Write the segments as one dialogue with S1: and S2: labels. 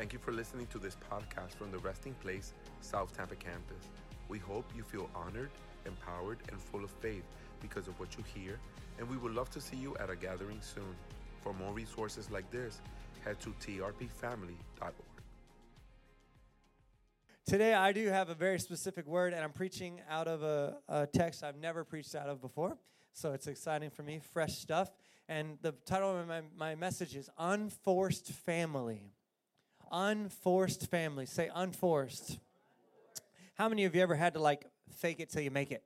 S1: Thank you for listening to this podcast from the Resting Place South Tampa campus. We hope you feel honored, empowered, and full of faith because of what you hear, and we would love to see you at a gathering soon. For more resources like this, head to trpfamily.org.
S2: Today, I do have a very specific word, and I'm preaching out of a, a, text I've never preached out of before. So it's exciting for me, fresh stuff. And the title of my, my message is Unforced Family. Unforced family. Say unforced. How many of you ever had to like fake it till you make it?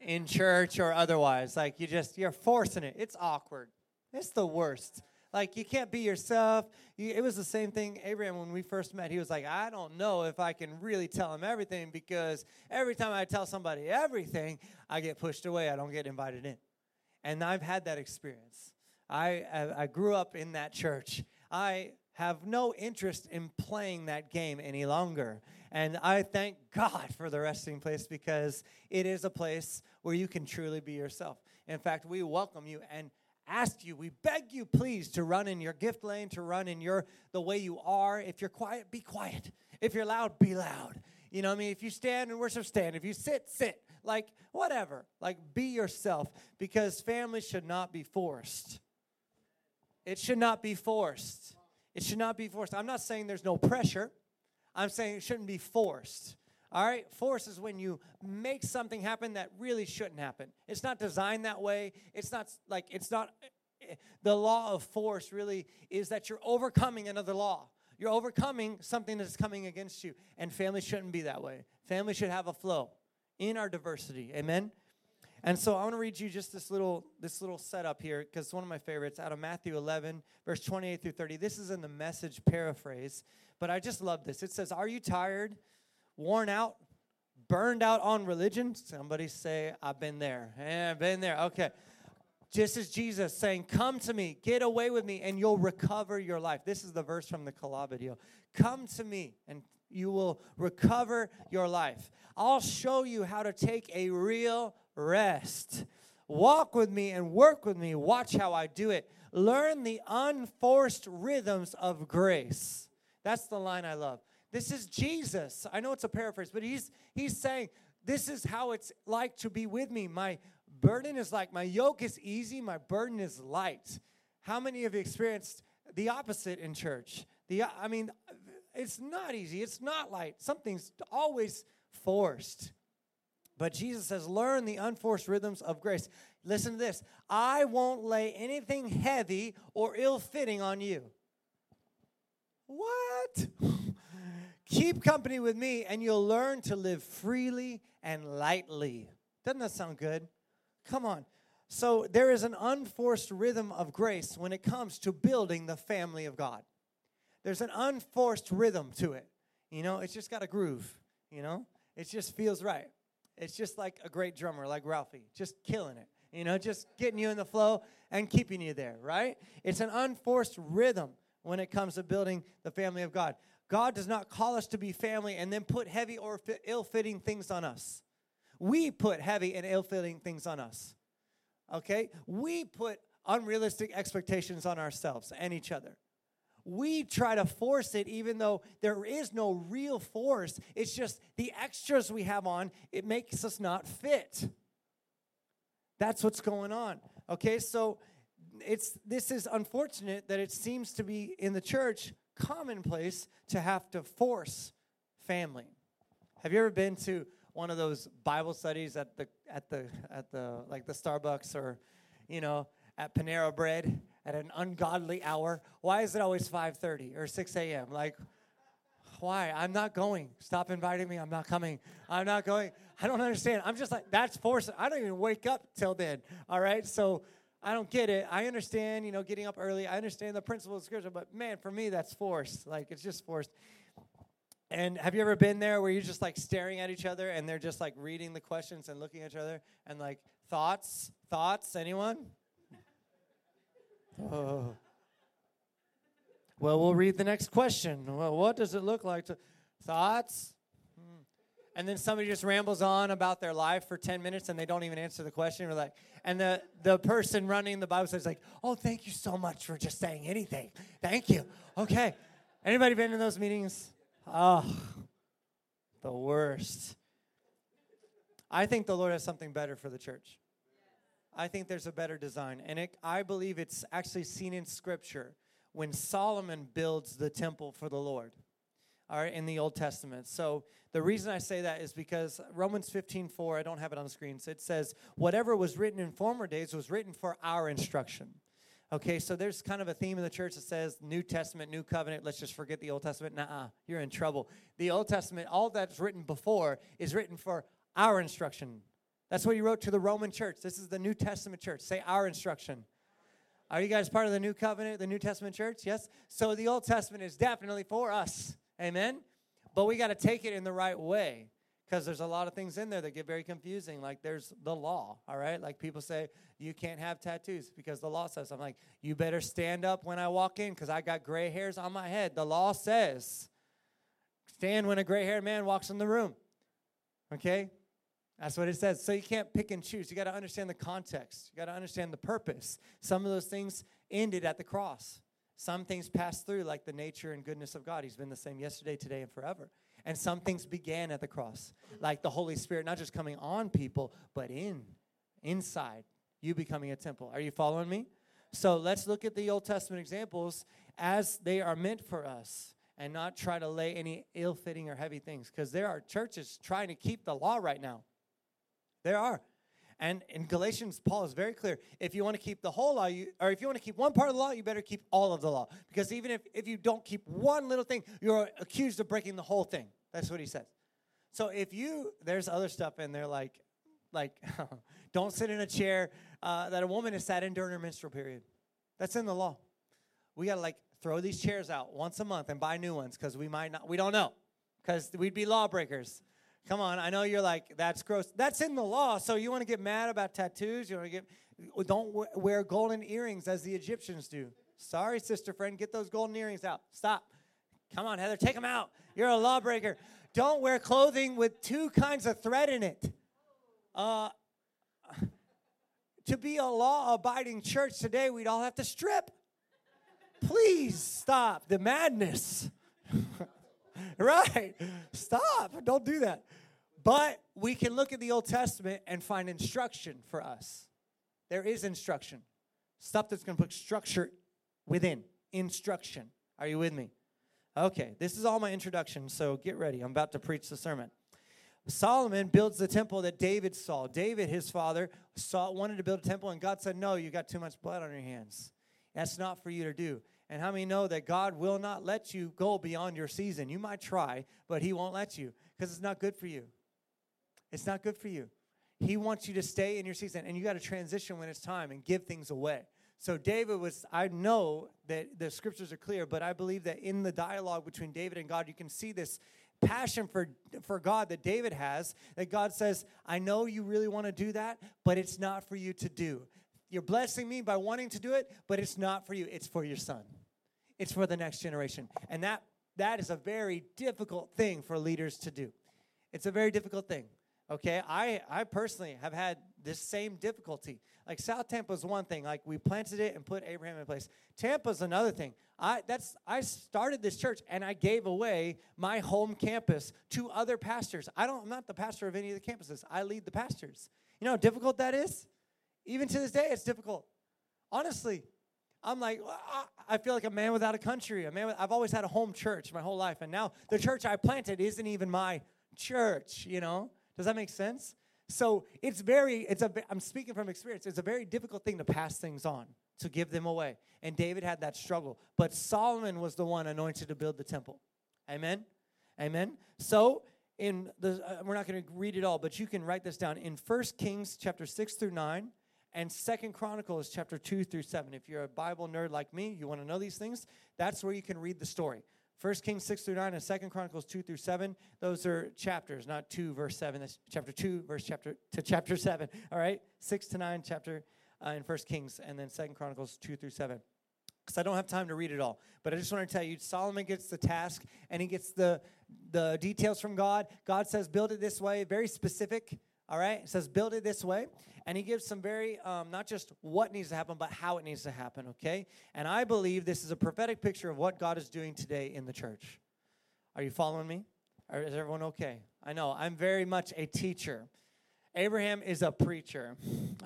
S2: In church or otherwise. Like you just, you're forcing it. It's awkward. It's the worst. Like you can't be yourself. You, it was the same thing, Abraham, when we first met. He was like, I don't know if I can really tell him everything because every time I tell somebody everything, I get pushed away. I don't get invited in. And I've had that experience. I, I, I grew up in that church. I have no interest in playing that game any longer. And I thank God for the resting place because it is a place where you can truly be yourself. In fact, we welcome you and ask you, we beg you please to run in your gift lane, to run in your the way you are. If you're quiet, be quiet. If you're loud, be loud. You know I mean? If you stand and worship, stand. If you sit, sit. Like whatever. Like be yourself because family should not be forced. It should not be forced. It should not be forced. I'm not saying there's no pressure. I'm saying it shouldn't be forced. All right? Force is when you make something happen that really shouldn't happen. It's not designed that way. It's not like, it's not, the law of force really is that you're overcoming another law. You're overcoming something that's coming against you. And family shouldn't be that way. Family should have a flow in our diversity. Amen? And so I want to read you just this little this little setup here because it's one of my favorites out of Matthew 11 verse 28 through 30. This is in the message paraphrase, but I just love this. It says, "Are you tired, worn out, burned out on religion?" Somebody say, "I've been there." Yeah, I've been there. Okay. Just as Jesus saying, Come to me, get away with me, and you'll recover your life. This is the verse from the video. Come to me, and you will recover your life. I'll show you how to take a real rest. Walk with me and work with me. Watch how I do it. Learn the unforced rhythms of grace. That's the line I love. This is Jesus. I know it's a paraphrase, but he's he's saying this is how it's like to be with me. My burden is like my yoke is easy, my burden is light. How many have experienced the opposite in church? The I mean, it's not easy. It's not light. Something's always forced. But Jesus says, learn the unforced rhythms of grace. Listen to this I won't lay anything heavy or ill fitting on you. What? Keep company with me, and you'll learn to live freely and lightly. Doesn't that sound good? Come on. So, there is an unforced rhythm of grace when it comes to building the family of God. There's an unforced rhythm to it. You know, it's just got a groove, you know? It just feels right. It's just like a great drummer, like Ralphie, just killing it. You know, just getting you in the flow and keeping you there, right? It's an unforced rhythm when it comes to building the family of God. God does not call us to be family and then put heavy or ill fitting things on us. We put heavy and ill fitting things on us. Okay? We put unrealistic expectations on ourselves and each other we try to force it even though there is no real force. It's just the extras we have on, it makes us not fit. That's what's going on. Okay, so it's this is unfortunate that it seems to be in the church commonplace to have to force family. Have you ever been to one of those Bible studies at the at the at the like the Starbucks or you know at Panera Bread at an ungodly hour. Why is it always 5:30 or 6 a.m.? Like, why? I'm not going. Stop inviting me. I'm not coming. I'm not going. I don't understand. I'm just like that's forced. I don't even wake up till then. All right, so. I don't get it. I understand, you know, getting up early. I understand the principle of scripture, but man, for me, that's forced. Like, it's just forced. And have you ever been there where you're just like staring at each other and they're just like reading the questions and looking at each other and like thoughts? Thoughts? Anyone? Oh. Well, we'll read the next question. Well, what does it look like to thoughts? Hmm. And then somebody just rambles on about their life for 10 minutes and they don't even answer the question. We're like, and the, the person running the Bible says like, oh, thank you so much for just saying anything. Thank you. Okay. Anybody been in those meetings? Oh, the worst. I think the Lord has something better for the church. I think there's a better design. And it, I believe it's actually seen in Scripture when Solomon builds the temple for the Lord, all right, in the Old Testament. So the reason I say that is because Romans 15 4, I don't have it on the screen, so it says, Whatever was written in former days was written for our instruction. Okay, so there's kind of a theme in the church that says New Testament, New Covenant, let's just forget the Old Testament. Nah, you're in trouble. The Old Testament, all that's written before, is written for our instruction. That's what he wrote to the Roman church. This is the New Testament church. Say our instruction. Are you guys part of the New Covenant, the New Testament church? Yes? So the Old Testament is definitely for us. Amen? But we got to take it in the right way because there's a lot of things in there that get very confusing. Like there's the law, all right? Like people say, you can't have tattoos because the law says. I'm like, you better stand up when I walk in because I got gray hairs on my head. The law says, stand when a gray haired man walks in the room. Okay? That's what it says. So you can't pick and choose. You got to understand the context. You got to understand the purpose. Some of those things ended at the cross. Some things passed through, like the nature and goodness of God. He's been the same yesterday, today, and forever. And some things began at the cross, like the Holy Spirit not just coming on people, but in, inside, you becoming a temple. Are you following me? So let's look at the Old Testament examples as they are meant for us and not try to lay any ill fitting or heavy things because there are churches trying to keep the law right now. There are. And in Galatians, Paul is very clear. If you want to keep the whole law, you, or if you want to keep one part of the law, you better keep all of the law. Because even if, if you don't keep one little thing, you're accused of breaking the whole thing. That's what he says. So if you, there's other stuff in there like, like don't sit in a chair uh, that a woman has sat in during her menstrual period. That's in the law. We got to like throw these chairs out once a month and buy new ones because we might not, we don't know because we'd be lawbreakers. Come on, I know you're like, that's gross. That's in the law. So you want to get mad about tattoos? You want to get, don't wear golden earrings as the Egyptians do. Sorry, sister friend, get those golden earrings out. Stop. Come on, Heather, take them out. You're a lawbreaker. Don't wear clothing with two kinds of thread in it. Uh, to be a law abiding church today, we'd all have to strip. Please stop the madness. right? Stop. Don't do that. But we can look at the Old Testament and find instruction for us. There is instruction. Stuff that's going to put structure within. Instruction. Are you with me? Okay, this is all my introduction, so get ready. I'm about to preach the sermon. Solomon builds the temple that David saw. David, his father, saw wanted to build a temple, and God said, No, you got too much blood on your hands. That's not for you to do. And how many know that God will not let you go beyond your season? You might try, but He won't let you because it's not good for you. It's not good for you. He wants you to stay in your season, and you got to transition when it's time and give things away. So David was, I know that the scriptures are clear, but I believe that in the dialogue between David and God, you can see this passion for, for God that David has, that God says, I know you really want to do that, but it's not for you to do. You're blessing me by wanting to do it, but it's not for you, it's for your son. It's for the next generation. And that that is a very difficult thing for leaders to do. It's a very difficult thing. Okay, I, I personally have had this same difficulty. Like South Tampa is one thing. Like we planted it and put Abraham in place. Tampa is another thing. I that's I started this church and I gave away my home campus to other pastors. I don't I'm not the pastor of any of the campuses. I lead the pastors. You know how difficult that is? Even to this day, it's difficult. Honestly, I'm like, I feel like a man without a country. A man with, I've always had a home church my whole life, and now the church I planted isn't even my church. You know, does that make sense? So it's very, it's a, I'm speaking from experience, it's a very difficult thing to pass things on, to give them away. And David had that struggle. But Solomon was the one anointed to build the temple. Amen? Amen? So, in the, uh, we're not going to read it all, but you can write this down. In 1 Kings chapter 6 through 9, and Second Chronicles chapter 2 through 7. If you're a Bible nerd like me, you want to know these things, that's where you can read the story. First Kings 6 through 9 and Second Chronicles 2 through 7. Those are chapters, not 2 verse 7. That's chapter 2 verse chapter to chapter 7. All right? 6 to 9 chapter uh, in First Kings and then Second Chronicles 2 through 7. Because I don't have time to read it all. But I just want to tell you Solomon gets the task and he gets the the details from God. God says build it this way, very specific. All right, it says build it this way, and he gives some very um, not just what needs to happen, but how it needs to happen. Okay, and I believe this is a prophetic picture of what God is doing today in the church. Are you following me? Or is everyone okay? I know I'm very much a teacher. Abraham is a preacher.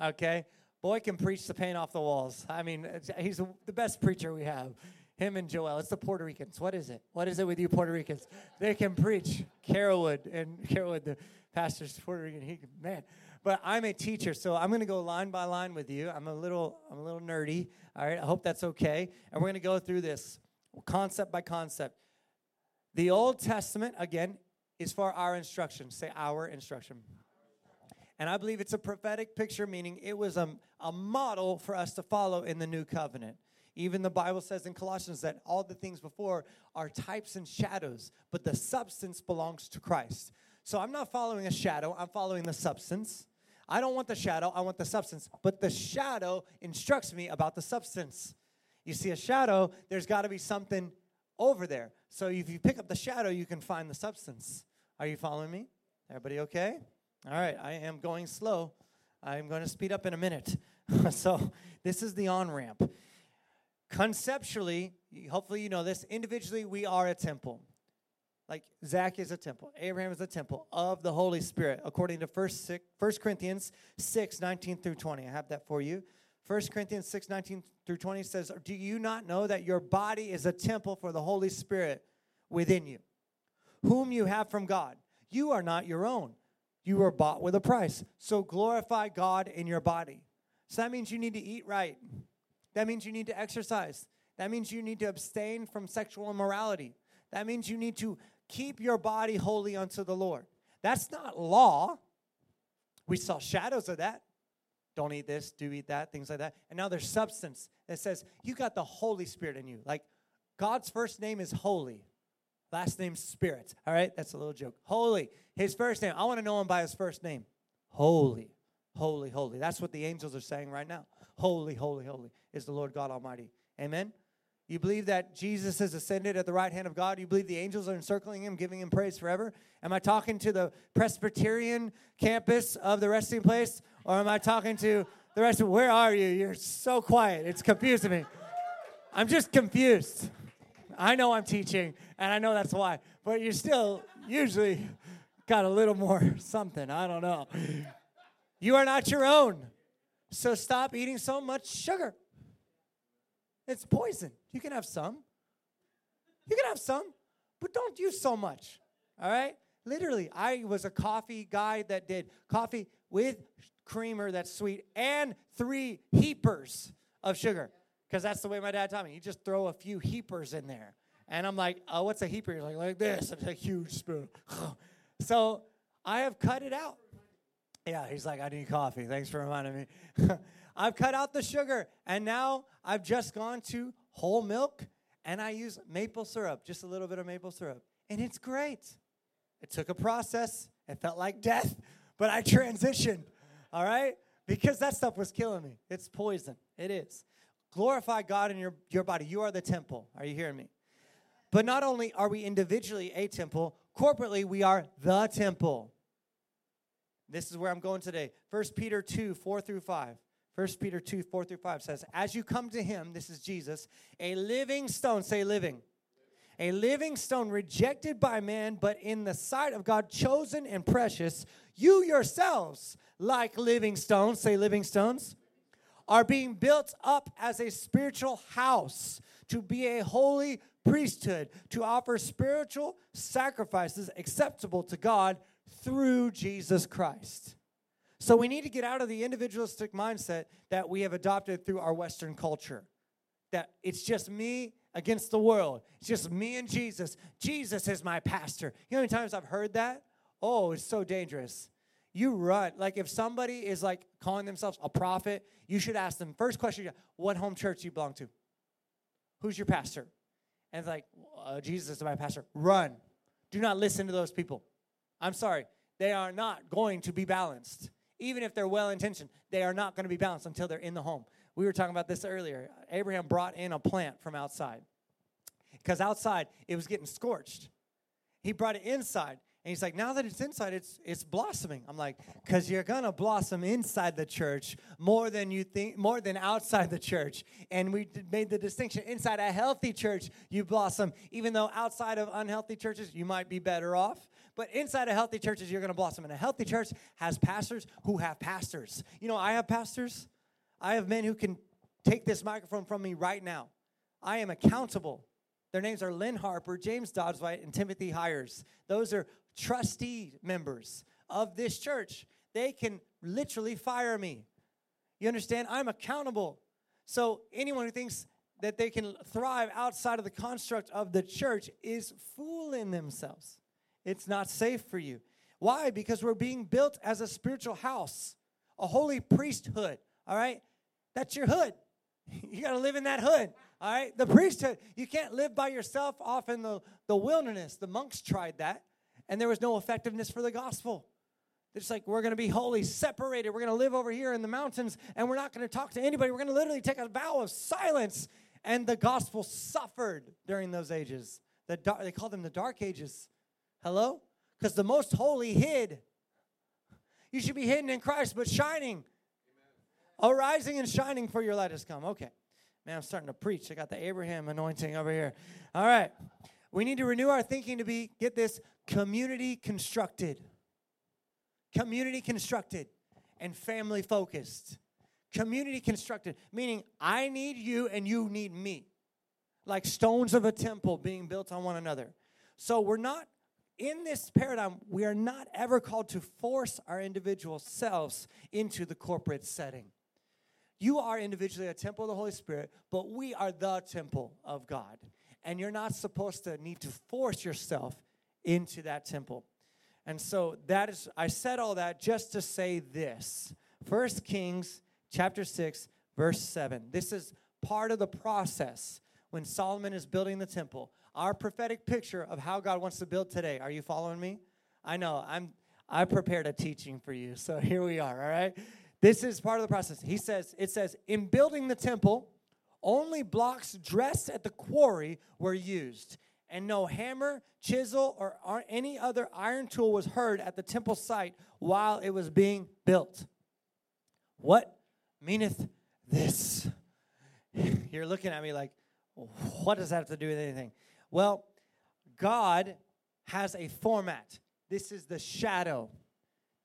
S2: Okay, boy can preach the paint off the walls. I mean, he's the best preacher we have. Him and Joel. It's the Puerto Ricans. What is it? What is it with you Puerto Ricans? They can preach. Carrollwood and Carrollwood, the pastor's Puerto Rican. He man. But I'm a teacher, so I'm going to go line by line with you. I'm a little, I'm a little nerdy. All right, I hope that's okay. And we're going to go through this concept by concept. The Old Testament, again, is for our instruction. Say our instruction. And I believe it's a prophetic picture, meaning it was a, a model for us to follow in the new covenant. Even the Bible says in Colossians that all the things before are types and shadows, but the substance belongs to Christ. So I'm not following a shadow, I'm following the substance. I don't want the shadow, I want the substance. But the shadow instructs me about the substance. You see a shadow, there's got to be something over there. So if you pick up the shadow, you can find the substance. Are you following me? Everybody okay? All right, I am going slow. I'm going to speed up in a minute. so this is the on ramp. Conceptually, hopefully you know this, individually, we are a temple. Like Zach is a temple, Abraham is a temple of the Holy Spirit, according to 1 Corinthians 6 19 through 20. I have that for you. 1 Corinthians 6 19 through 20 says, Do you not know that your body is a temple for the Holy Spirit within you, whom you have from God? You are not your own. You were bought with a price. So glorify God in your body. So that means you need to eat right. That means you need to exercise. That means you need to abstain from sexual immorality. That means you need to keep your body holy unto the Lord. That's not law. We saw shadows of that. Don't eat this, do eat that, things like that. And now there's substance that says you got the Holy Spirit in you. Like God's first name is holy. Last name's Spirit. All right, that's a little joke. Holy. His first name. I want to know him by his first name. Holy. Holy, holy. That's what the angels are saying right now. Holy, holy, holy is the Lord God Almighty. Amen. You believe that Jesus has ascended at the right hand of God? You believe the angels are encircling him, giving him praise forever? Am I talking to the Presbyterian campus of the resting place? Or am I talking to the rest of where are you? You're so quiet. It's confusing me. I'm just confused. I know I'm teaching, and I know that's why, but you still usually got a little more something. I don't know. You are not your own. So stop eating so much sugar. It's poison. You can have some. You can have some, but don't use so much. All right? Literally, I was a coffee guy that did coffee with creamer that's sweet and three heapers of sugar because that's the way my dad taught me. You just throw a few heapers in there. And I'm like, oh, what's a heaper? He's like, like this. It's a huge spoon. so I have cut it out. Yeah, he's like, I need coffee. Thanks for reminding me. I've cut out the sugar, and now I've just gone to whole milk and I use maple syrup, just a little bit of maple syrup. And it's great. It took a process, it felt like death, but I transitioned, all right? Because that stuff was killing me. It's poison. It is. Glorify God in your, your body. You are the temple. Are you hearing me? But not only are we individually a temple, corporately, we are the temple. This is where I'm going today. 1 Peter 2 4 through 5. 1 Peter 2 4 through 5 says, As you come to him, this is Jesus, a living stone, say living, a living stone rejected by man, but in the sight of God, chosen and precious, you yourselves, like living stones, say living stones, are being built up as a spiritual house to be a holy priesthood, to offer spiritual sacrifices acceptable to God through Jesus Christ. So we need to get out of the individualistic mindset that we have adopted through our Western culture. That it's just me against the world. It's just me and Jesus. Jesus is my pastor. You know how many times I've heard that? Oh, it's so dangerous. You run. Like if somebody is like calling themselves a prophet, you should ask them first question, what home church you belong to? Who's your pastor? And it's like, uh, Jesus is my pastor. Run. Do not listen to those people. I'm sorry. They are not going to be balanced even if they're well intentioned, they are not going to be balanced until they're in the home. We were talking about this earlier. Abraham brought in a plant from outside because outside it was getting scorched. He brought it inside And he's like, now that it's inside, it's it's blossoming. I'm like, because you're gonna blossom inside the church more than you think, more than outside the church. And we made the distinction: inside a healthy church, you blossom. Even though outside of unhealthy churches, you might be better off. But inside of healthy churches, you're gonna blossom. And a healthy church has pastors who have pastors. You know, I have pastors. I have men who can take this microphone from me right now. I am accountable. Their names are Lynn Harper, James Dodswhite, and Timothy Hires. Those are trustee members of this church. They can literally fire me. You understand? I'm accountable. So anyone who thinks that they can thrive outside of the construct of the church is fooling themselves. It's not safe for you. Why? Because we're being built as a spiritual house, a holy priesthood. All right? That's your hood. You got to live in that hood. All right? The priesthood. You can't live by yourself off in the, the wilderness. The monks tried that and there was no effectiveness for the gospel. It's like we're going to be holy, separated. We're going to live over here in the mountains, and we're not going to talk to anybody. We're going to literally take a vow of silence. And the gospel suffered during those ages. The they called them the dark ages. Hello? Because the most holy hid. You should be hidden in Christ, but shining. Arising oh, and shining for your light has come. Okay. Man, I'm starting to preach. I got the Abraham anointing over here. All right. We need to renew our thinking to be, get this, community constructed. Community constructed and family focused. Community constructed, meaning I need you and you need me. Like stones of a temple being built on one another. So we're not, in this paradigm, we are not ever called to force our individual selves into the corporate setting. You are individually a temple of the Holy Spirit, but we are the temple of God. And you're not supposed to need to force yourself into that temple. And so that is I said all that just to say this. First Kings chapter 6 verse 7. This is part of the process when Solomon is building the temple. Our prophetic picture of how God wants to build today. Are you following me? I know. I'm I prepared a teaching for you. So here we are, all right? This is part of the process. He says it says in building the temple only blocks dressed at the quarry were used and no hammer, chisel, or any other iron tool was heard at the temple site while it was being built. What meaneth this? You're looking at me like, what does that have to do with anything? Well, God has a format. This is the shadow,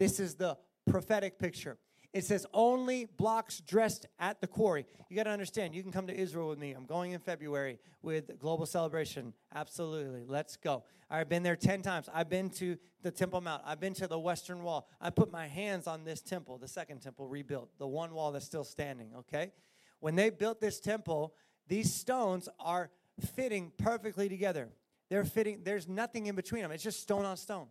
S2: this is the prophetic picture. It says only blocks dressed at the quarry. You got to understand, you can come to Israel with me. I'm going in February with Global Celebration. Absolutely. Let's go. I've been there 10 times. I've been to the Temple Mount. I've been to the Western Wall. I put my hands on this temple, the second temple rebuilt, the one wall that's still standing, okay? When they built this temple, these stones are fitting perfectly together. They're fitting, there's nothing in between them. It's just stone on stone.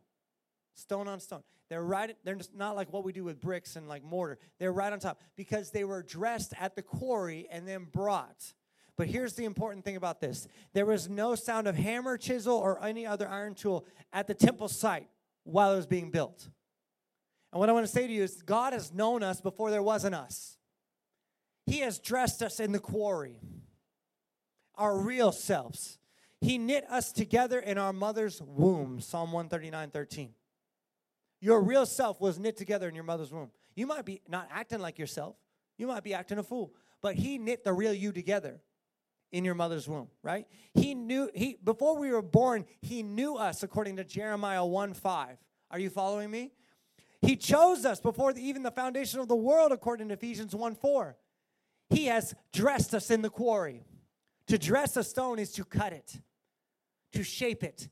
S2: Stone on stone. They're right, they're not like what we do with bricks and like mortar. They're right on top because they were dressed at the quarry and then brought. But here's the important thing about this there was no sound of hammer, chisel, or any other iron tool at the temple site while it was being built. And what I want to say to you is God has known us before there was an us. He has dressed us in the quarry, our real selves. He knit us together in our mother's womb, Psalm 139 13. Your real self was knit together in your mother's womb. You might be not acting like yourself. You might be acting a fool, but he knit the real you together in your mother's womb, right? He knew he before we were born, he knew us according to Jeremiah 1 5. Are you following me? He chose us before the, even the foundation of the world, according to Ephesians 1 4. He has dressed us in the quarry. To dress a stone is to cut it, to shape it,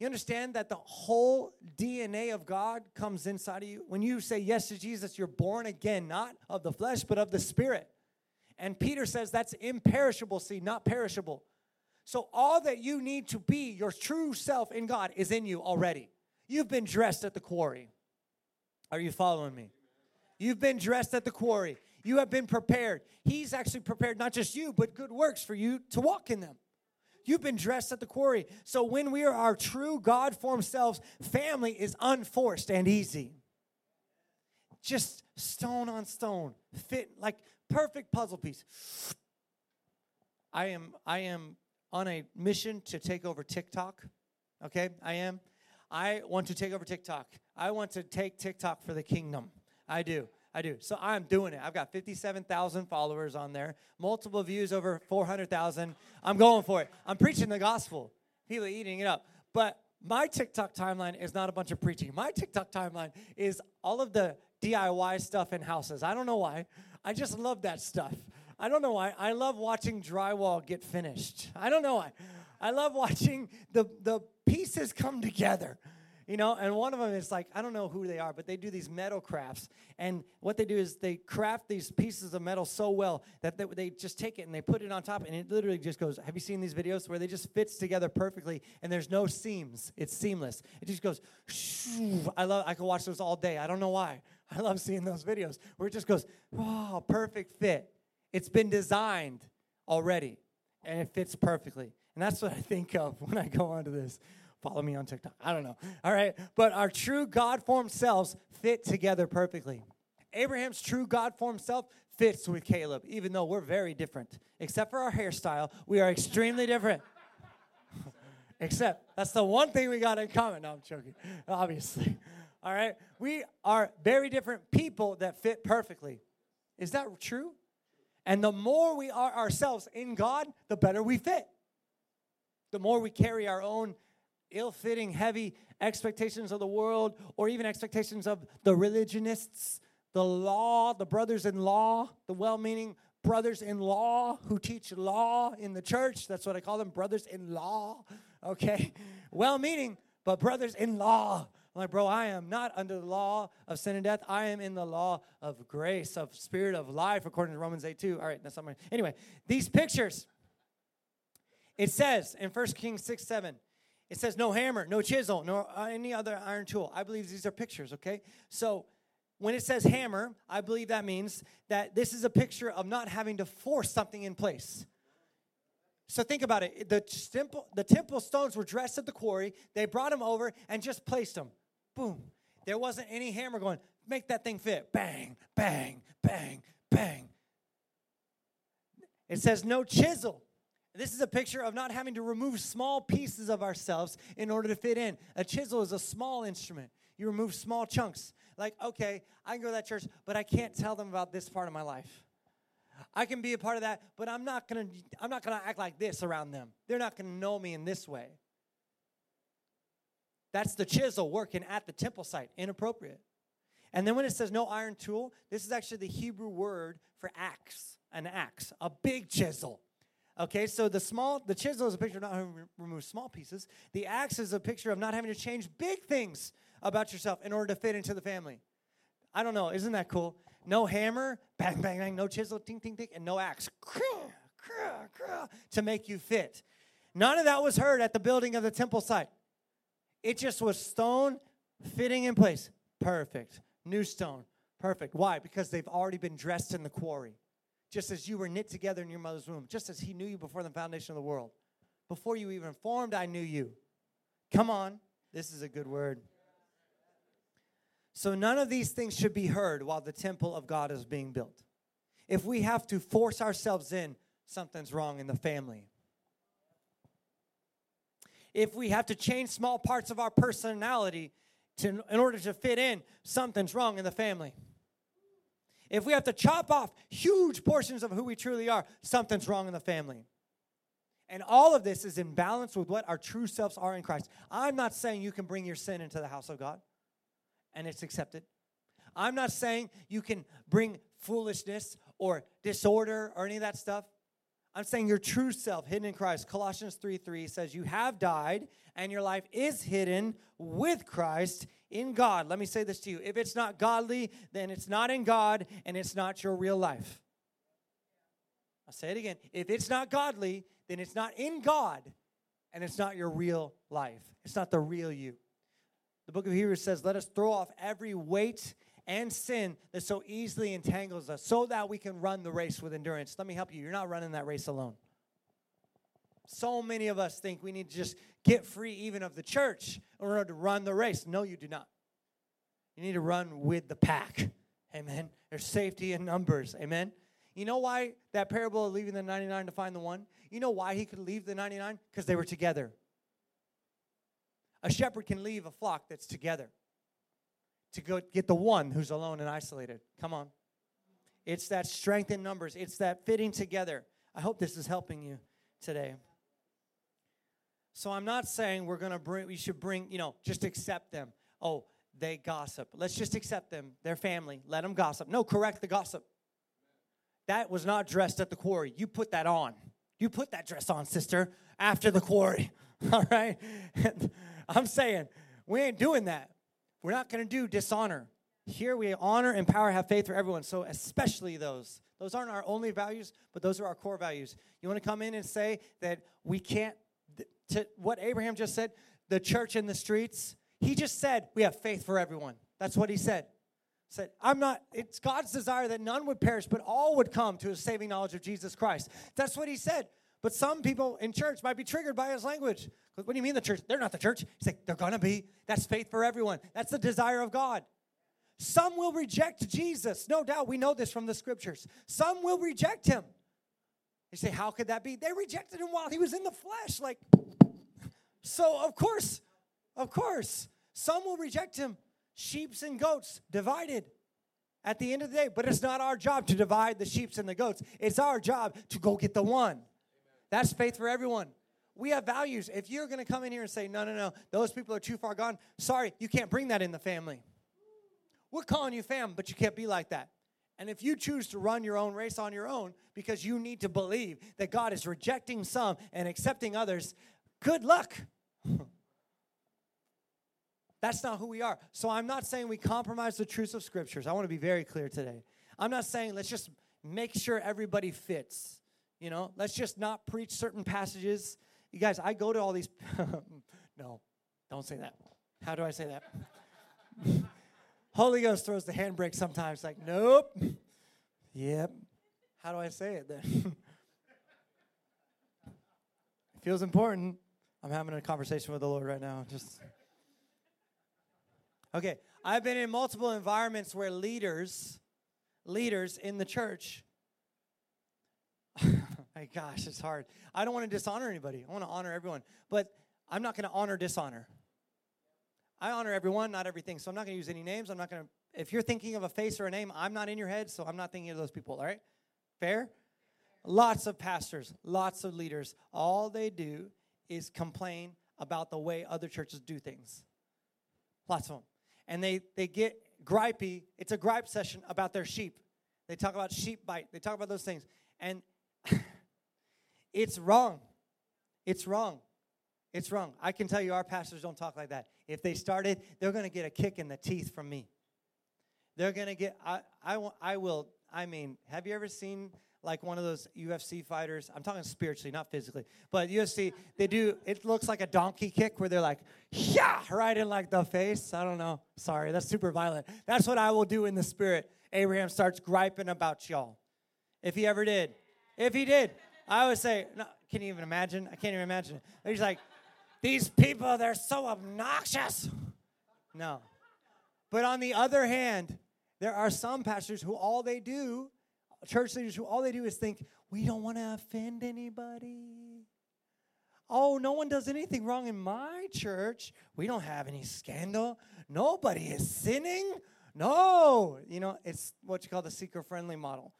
S2: you understand that the whole DNA of God comes inside of you? When you say yes to Jesus, you're born again, not of the flesh, but of the spirit. And Peter says that's imperishable seed, not perishable. So all that you need to be, your true self in God, is in you already. You've been dressed at the quarry. Are you following me? You've been dressed at the quarry. You have been prepared. He's actually prepared not just you, but good works for you to walk in them. You've been dressed at the quarry. So when we are our true God formed selves, family is unforced and easy. Just stone on stone, fit like perfect puzzle piece. I am I am on a mission to take over TikTok. Okay? I am. I want to take over TikTok. I want to take TikTok for the kingdom. I do. I do. So I'm doing it. I've got 57,000 followers on there, multiple views over 400,000. I'm going for it. I'm preaching the gospel. People eating it up. But my TikTok timeline is not a bunch of preaching. My TikTok timeline is all of the DIY stuff in houses. I don't know why. I just love that stuff. I don't know why. I love watching drywall get finished. I don't know why. I love watching the, the pieces come together. You know, and one of them is like, I don't know who they are, but they do these metal crafts. And what they do is they craft these pieces of metal so well that they, they just take it and they put it on top, and it literally just goes. Have you seen these videos where they just fits together perfectly and there's no seams? It's seamless. It just goes. I love. I can watch those all day. I don't know why. I love seeing those videos where it just goes, wow, perfect fit. It's been designed already, and it fits perfectly. And that's what I think of when I go onto this. Follow me on TikTok. I don't know. All right. But our true God formed selves fit together perfectly. Abraham's true God formed self fits with Caleb, even though we're very different. Except for our hairstyle, we are extremely different. Except that's the one thing we got in common. No, I'm joking, obviously. All right. We are very different people that fit perfectly. Is that true? And the more we are ourselves in God, the better we fit. The more we carry our own ill fitting, heavy expectations of the world, or even expectations of the religionists, the law, the brothers in law, the well meaning brothers in law who teach law in the church. That's what I call them, brothers in law. Okay? Well meaning, but brothers in law. Like, bro, I am not under the law of sin and death. I am in the law of grace, of spirit of life, according to Romans 8 2. All right, that's not my. Anyway, these pictures, it says in 1 Kings 6 7, it says no hammer, no chisel, nor any other iron tool. I believe these are pictures, okay? So when it says hammer, I believe that means that this is a picture of not having to force something in place. So think about it. The temple, the temple stones were dressed at the quarry. They brought them over and just placed them. Boom. There wasn't any hammer going, make that thing fit. Bang, bang, bang, bang. It says no chisel. This is a picture of not having to remove small pieces of ourselves in order to fit in. A chisel is a small instrument. You remove small chunks. Like, okay, I can go to that church, but I can't tell them about this part of my life. I can be a part of that, but I'm not gonna I'm not gonna act like this around them. They're not gonna know me in this way. That's the chisel working at the temple site, inappropriate. And then when it says no iron tool, this is actually the Hebrew word for axe, an axe, a big chisel. Okay, so the small, the chisel is a picture of not having to remove small pieces. The axe is a picture of not having to change big things about yourself in order to fit into the family. I don't know, isn't that cool? No hammer, bang, bang, bang, no chisel, ting, ting, ting, and no axe to make you fit. None of that was heard at the building of the temple site. It just was stone fitting in place. Perfect. New stone. Perfect. Why? Because they've already been dressed in the quarry. Just as you were knit together in your mother's womb, just as He knew you before the foundation of the world. Before you even formed, I knew you. Come on. This is a good word. So none of these things should be heard while the temple of God is being built. If we have to force ourselves in, something's wrong in the family. If we have to change small parts of our personality to, in order to fit in, something's wrong in the family. If we have to chop off huge portions of who we truly are, something's wrong in the family. And all of this is in balance with what our true selves are in Christ. I'm not saying you can bring your sin into the house of God and it's accepted. I'm not saying you can bring foolishness or disorder or any of that stuff. I'm saying your true self hidden in Christ. Colossians 3 3 says, You have died, and your life is hidden with Christ in God. Let me say this to you. If it's not godly, then it's not in God, and it's not your real life. I'll say it again. If it's not godly, then it's not in God, and it's not your real life. It's not the real you. The book of Hebrews says, Let us throw off every weight and sin that so easily entangles us so that we can run the race with endurance. Let me help you. You're not running that race alone. So many of us think we need to just get free even of the church in order to run the race. No, you do not. You need to run with the pack. Amen. There's safety in numbers. Amen. You know why that parable of leaving the 99 to find the one? You know why he could leave the 99? Because they were together. A shepherd can leave a flock that's together to go get the one who's alone and isolated. Come on. It's that strength in numbers, it's that fitting together. I hope this is helping you today. So I'm not saying we're going to bring we should bring, you know, just accept them. Oh, they gossip. Let's just accept them, their family. Let them gossip. No, correct the gossip. That was not dressed at the quarry. You put that on. You put that dress on, sister, after the quarry. All right? I'm saying we ain't doing that. We're not going to do dishonor. Here we honor, empower, have faith for everyone. So, especially those. Those aren't our only values, but those are our core values. You want to come in and say that we can't, to what Abraham just said, the church in the streets, he just said we have faith for everyone. That's what he said. Said, I'm not, it's God's desire that none would perish, but all would come to a saving knowledge of Jesus Christ. That's what he said. But some people in church might be triggered by his language. What do you mean the church? They're not the church. He's like, they're gonna be. That's faith for everyone. That's the desire of God. Some will reject Jesus. No doubt, we know this from the scriptures. Some will reject him. You say, how could that be? They rejected him while he was in the flesh. Like, so of course, of course, some will reject him. Sheeps and goats divided at the end of the day. But it's not our job to divide the sheeps and the goats. It's our job to go get the one. That's faith for everyone. We have values. If you're going to come in here and say, no, no, no, those people are too far gone, sorry, you can't bring that in the family. We're calling you fam, but you can't be like that. And if you choose to run your own race on your own because you need to believe that God is rejecting some and accepting others, good luck. That's not who we are. So I'm not saying we compromise the truths of scriptures. I want to be very clear today. I'm not saying let's just make sure everybody fits. You know, let's just not preach certain passages. You guys, I go to all these. no, don't say that. How do I say that? Holy Ghost throws the handbrake sometimes, like, nope. Yep. How do I say it then? it feels important. I'm having a conversation with the Lord right now. Just. Okay, I've been in multiple environments where leaders, leaders in the church, my gosh, it's hard. I don't want to dishonor anybody. I want to honor everyone, but I'm not going to honor dishonor. I honor everyone, not everything. So I'm not going to use any names. I'm not going to. If you're thinking of a face or a name, I'm not in your head, so I'm not thinking of those people. All right, fair. Lots of pastors, lots of leaders. All they do is complain about the way other churches do things. Lots of them and they, they get gripey. It's a gripe session about their sheep. They talk about sheep bite, they talk about those things. And it's wrong. It's wrong. It's wrong. I can tell you, our pastors don't talk like that. If they started, they're going to get a kick in the teeth from me. They're going to get, I, I, I will, I mean, have you ever seen like one of those UFC fighters. I'm talking spiritually, not physically. But UFC, they do, it looks like a donkey kick where they're like, yeah, right in like the face. I don't know. Sorry, that's super violent. That's what I will do in the spirit. Abraham starts griping about y'all. If he ever did. If he did. I would say, no, can you even imagine? I can't even imagine. He's like, these people, they're so obnoxious. No. But on the other hand, there are some pastors who all they do church leaders who all they do is think, we don't want to offend anybody. Oh, no one does anything wrong in my church. We don't have any scandal. Nobody is sinning. No. You know, it's what you call the seeker friendly model.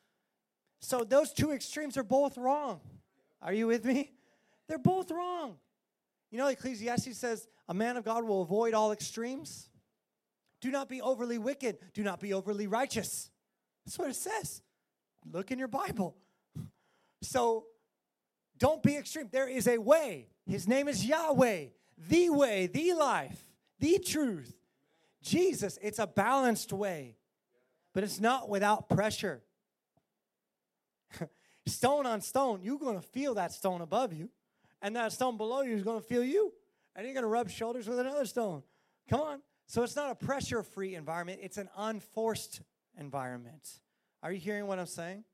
S2: So those two extremes are both wrong. Are you with me? They're both wrong. You know, Ecclesiastes says a man of God will avoid all extremes. Do not be overly wicked. Do not be overly righteous. That's what it says. Look in your Bible. So don't be extreme. There is a way. His name is Yahweh, the way, the life, the truth. Jesus, it's a balanced way, but it's not without pressure. Stone on stone, you're going to feel that stone above you, and that stone below you is going to feel you, and you're going to rub shoulders with another stone. Come on. So it's not a pressure free environment, it's an unforced environment. Are you hearing what I'm saying?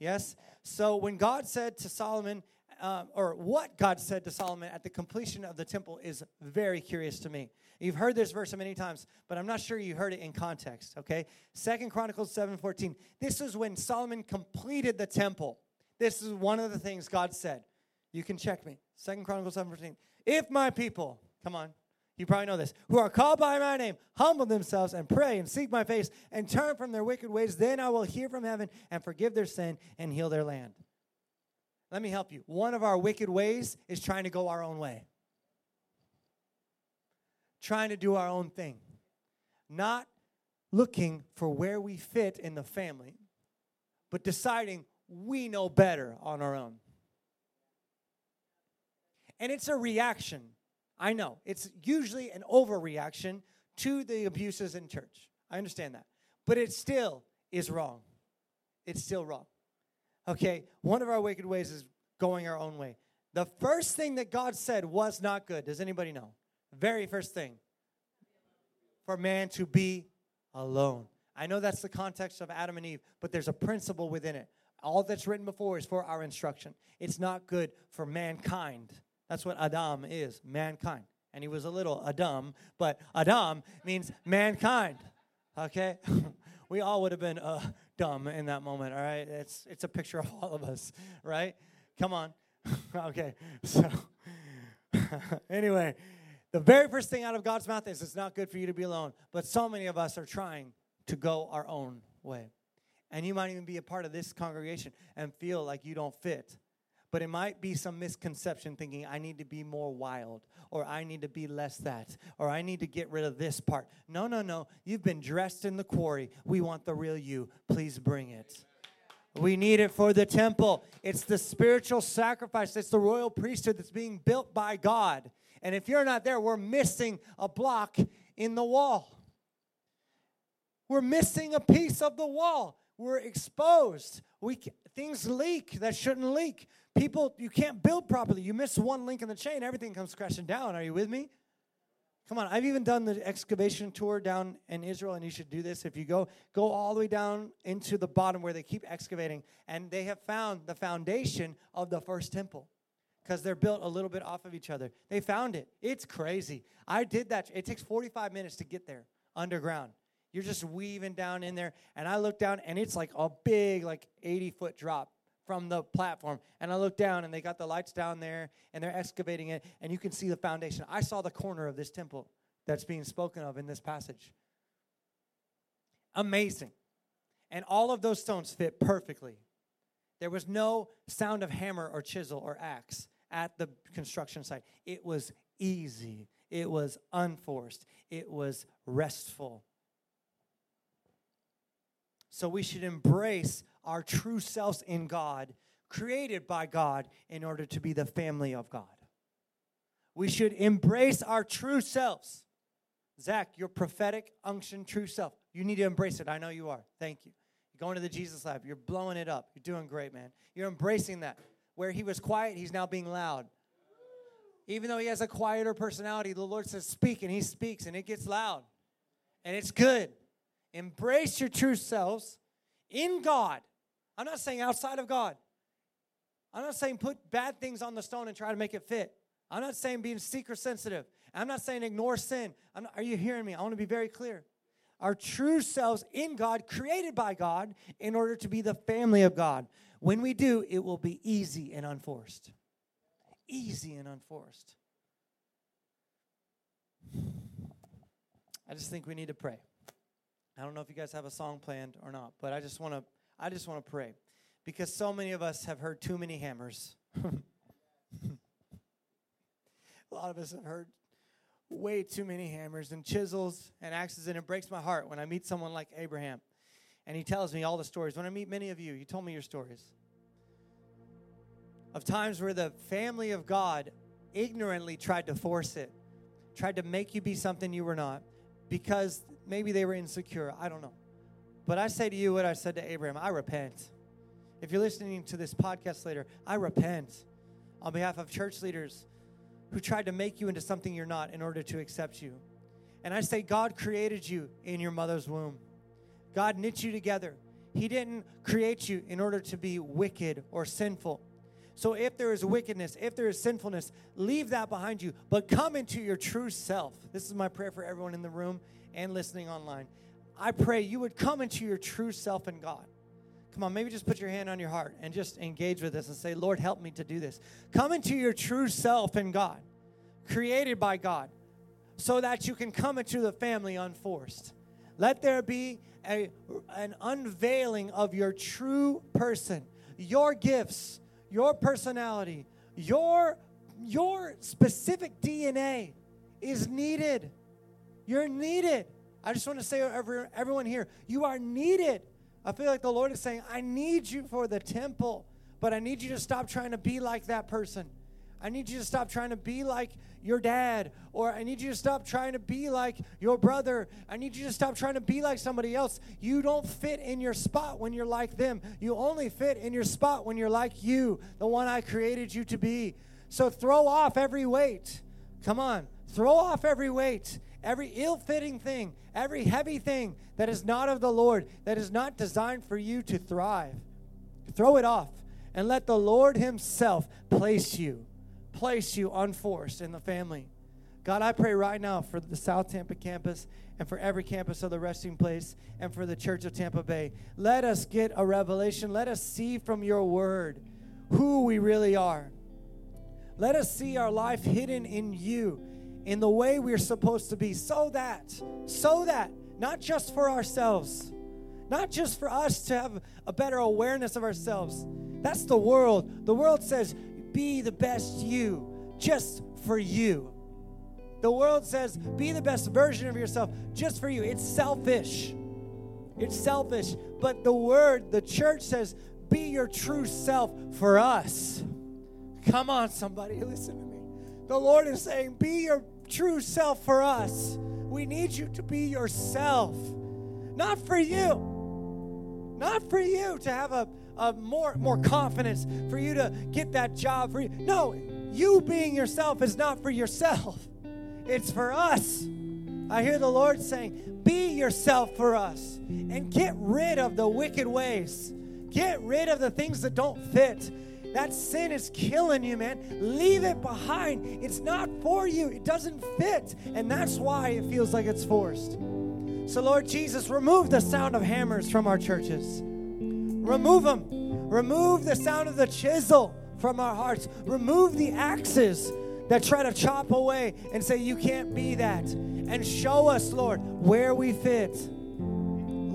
S2: Yes? So when God said to Solomon, um, or what God said to Solomon at the completion of the temple is very curious to me. You've heard this verse many times, but I'm not sure you heard it in context, okay? Second Chronicles 7:14. This is when Solomon completed the temple. This is one of the things God said. You can check me. Second Chronicles 7:14. If my people, come on, You probably know this. Who are called by my name, humble themselves and pray and seek my face and turn from their wicked ways. Then I will hear from heaven and forgive their sin and heal their land. Let me help you. One of our wicked ways is trying to go our own way, trying to do our own thing, not looking for where we fit in the family, but deciding we know better on our own. And it's a reaction. I know. It's usually an overreaction to the abuses in church. I understand that. But it still is wrong. It's still wrong. Okay, one of our wicked ways is going our own way. The first thing that God said was not good. Does anybody know? Very first thing. For man to be alone. I know that's the context of Adam and Eve, but there's a principle within it. All that's written before is for our instruction. It's not good for mankind. That's what Adam is, mankind. And he was a little Adam, but Adam means mankind. Okay? we all would have been uh, dumb in that moment, all right? It's, it's a picture of all of us, right? Come on. okay, so anyway, the very first thing out of God's mouth is it's not good for you to be alone. But so many of us are trying to go our own way. And you might even be a part of this congregation and feel like you don't fit. But it might be some misconception thinking, I need to be more wild, or I need to be less that, or I need to get rid of this part. No, no, no. You've been dressed in the quarry. We want the real you. Please bring it. We need it for the temple. It's the spiritual sacrifice, it's the royal priesthood that's being built by God. And if you're not there, we're missing a block in the wall. We're missing a piece of the wall. We're exposed. We things leak that shouldn't leak. People, you can't build properly. You miss one link in the chain, everything comes crashing down. Are you with me? Come on, I've even done the excavation tour down in Israel, and you should do this. If you go, go all the way down into the bottom where they keep excavating, and they have found the foundation of the first temple because they're built a little bit off of each other. They found it. It's crazy. I did that. It takes 45 minutes to get there underground. You're just weaving down in there, and I look down, and it's like a big, like 80 foot drop from the platform. And I look down and they got the lights down there and they're excavating it and you can see the foundation. I saw the corner of this temple that's being spoken of in this passage. Amazing. And all of those stones fit perfectly. There was no sound of hammer or chisel or axe at the construction site. It was easy, it was unforced, it was restful. So we should embrace our true selves in God, created by God in order to be the family of God. We should embrace our true selves. Zach, your prophetic unction, true self. You need to embrace it. I know you are. Thank you. You're going to the Jesus Lab. You're blowing it up. You're doing great, man. You're embracing that. Where he was quiet, he's now being loud. Even though he has a quieter personality, the Lord says, Speak, and he speaks, and it gets loud. And it's good. Embrace your true selves in God I'm not saying outside of God. I'm not saying put bad things on the stone and try to make it fit. I'm not saying being seeker sensitive. I'm not saying ignore sin. Not, are you hearing me? I want to be very clear. Our true selves in God, created by God, in order to be the family of God. When we do, it will be easy and unforced. Easy and unforced. I just think we need to pray. I don't know if you guys have a song planned or not, but I just want to I just want to pray because so many of us have heard too many hammers. a lot of us have heard way too many hammers and chisels and axes, and it breaks my heart when I meet someone like Abraham and he tells me all the stories. When I meet many of you, you told me your stories of times where the family of God ignorantly tried to force it, tried to make you be something you were not because maybe they were insecure. I don't know. But I say to you what I said to Abraham I repent. If you're listening to this podcast later, I repent on behalf of church leaders who tried to make you into something you're not in order to accept you. And I say, God created you in your mother's womb. God knit you together. He didn't create you in order to be wicked or sinful. So if there is wickedness, if there is sinfulness, leave that behind you, but come into your true self. This is my prayer for everyone in the room and listening online. I pray you would come into your true self in God. Come on, maybe just put your hand on your heart and just engage with this and say, Lord, help me to do this. Come into your true self in God, created by God, so that you can come into the family unforced. Let there be a, an unveiling of your true person, your gifts, your personality, your, your specific DNA is needed. You're needed. I just want to say, every, everyone here, you are needed. I feel like the Lord is saying, I need you for the temple, but I need you to stop trying to be like that person. I need you to stop trying to be like your dad, or I need you to stop trying to be like your brother. I need you to stop trying to be like somebody else. You don't fit in your spot when you're like them. You only fit in your spot when you're like you, the one I created you to be. So throw off every weight. Come on, throw off every weight, every ill fitting thing, every heavy thing that is not of the Lord, that is not designed for you to thrive. Throw it off and let the Lord Himself place you place you unforced in the family. God, I pray right now for the South Tampa campus and for every campus of the resting place and for the Church of Tampa Bay. Let us get a revelation. Let us see from your word who we really are. Let us see our life hidden in you in the way we're supposed to be so that, so that, not just for ourselves, not just for us to have a better awareness of ourselves. That's the world. The world says be the best you just for you. The world says, be the best version of yourself just for you. It's selfish. It's selfish. But the word, the church says, be your true self for us. Come on, somebody, listen to me. The Lord is saying, be your true self for us. We need you to be yourself, not for you, not for you to have a of more, more confidence, for you to get that job. For you. No, you being yourself is not for yourself, it's for us. I hear the Lord saying, Be yourself for us and get rid of the wicked ways. Get rid of the things that don't fit. That sin is killing you, man. Leave it behind. It's not for you, it doesn't fit. And that's why it feels like it's forced. So, Lord Jesus, remove the sound of hammers from our churches. Remove them. Remove the sound of the chisel from our hearts. Remove the axes that try to chop away and say, You can't be that. And show us, Lord, where we fit.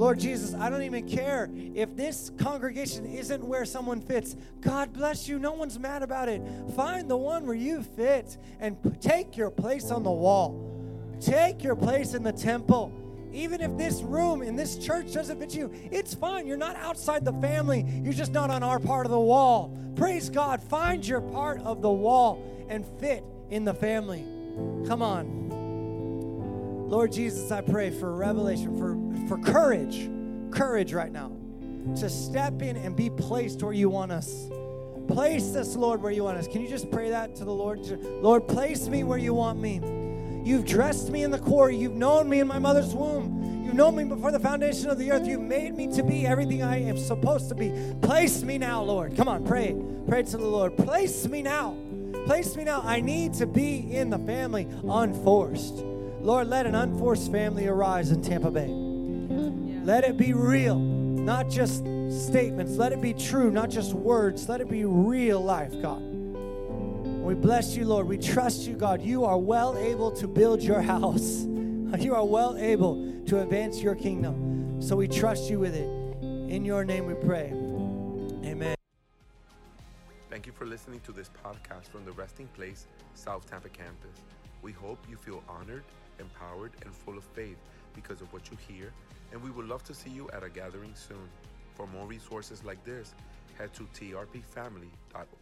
S2: Lord Jesus, I don't even care if this congregation isn't where someone fits. God bless you. No one's mad about it. Find the one where you fit and take your place on the wall. Take your place in the temple. Even if this room in this church doesn't fit you, it's fine. You're not outside the family, you're just not on our part of the wall. Praise God. Find your part of the wall and fit in the family. Come on. Lord Jesus, I pray for revelation, for, for courage, courage right now to step in and be placed where you want us. Place us, Lord, where you want us. Can you just pray that to the Lord? Lord, place me where you want me. You've dressed me in the quarry. You've known me in my mother's womb. You've known me before the foundation of the earth. You've made me to be everything I am supposed to be. Place me now, Lord. Come on, pray. Pray to the Lord. Place me now. Place me now. I need to be in the family unforced. Lord, let an unforced family arise in Tampa Bay. Let it be real, not just statements. Let it be true, not just words. Let it be real life, God. We bless you, Lord. We trust you, God. You are well able to build your house. You are well able to advance your kingdom. So we trust you with it. In your name we pray. Amen.
S1: Thank you for listening to this podcast from the Resting Place South Tampa campus. We hope you feel honored, empowered, and full of faith because of what you hear, and we would love to see you at a gathering soon. For more resources like this, head to trpfamily.org.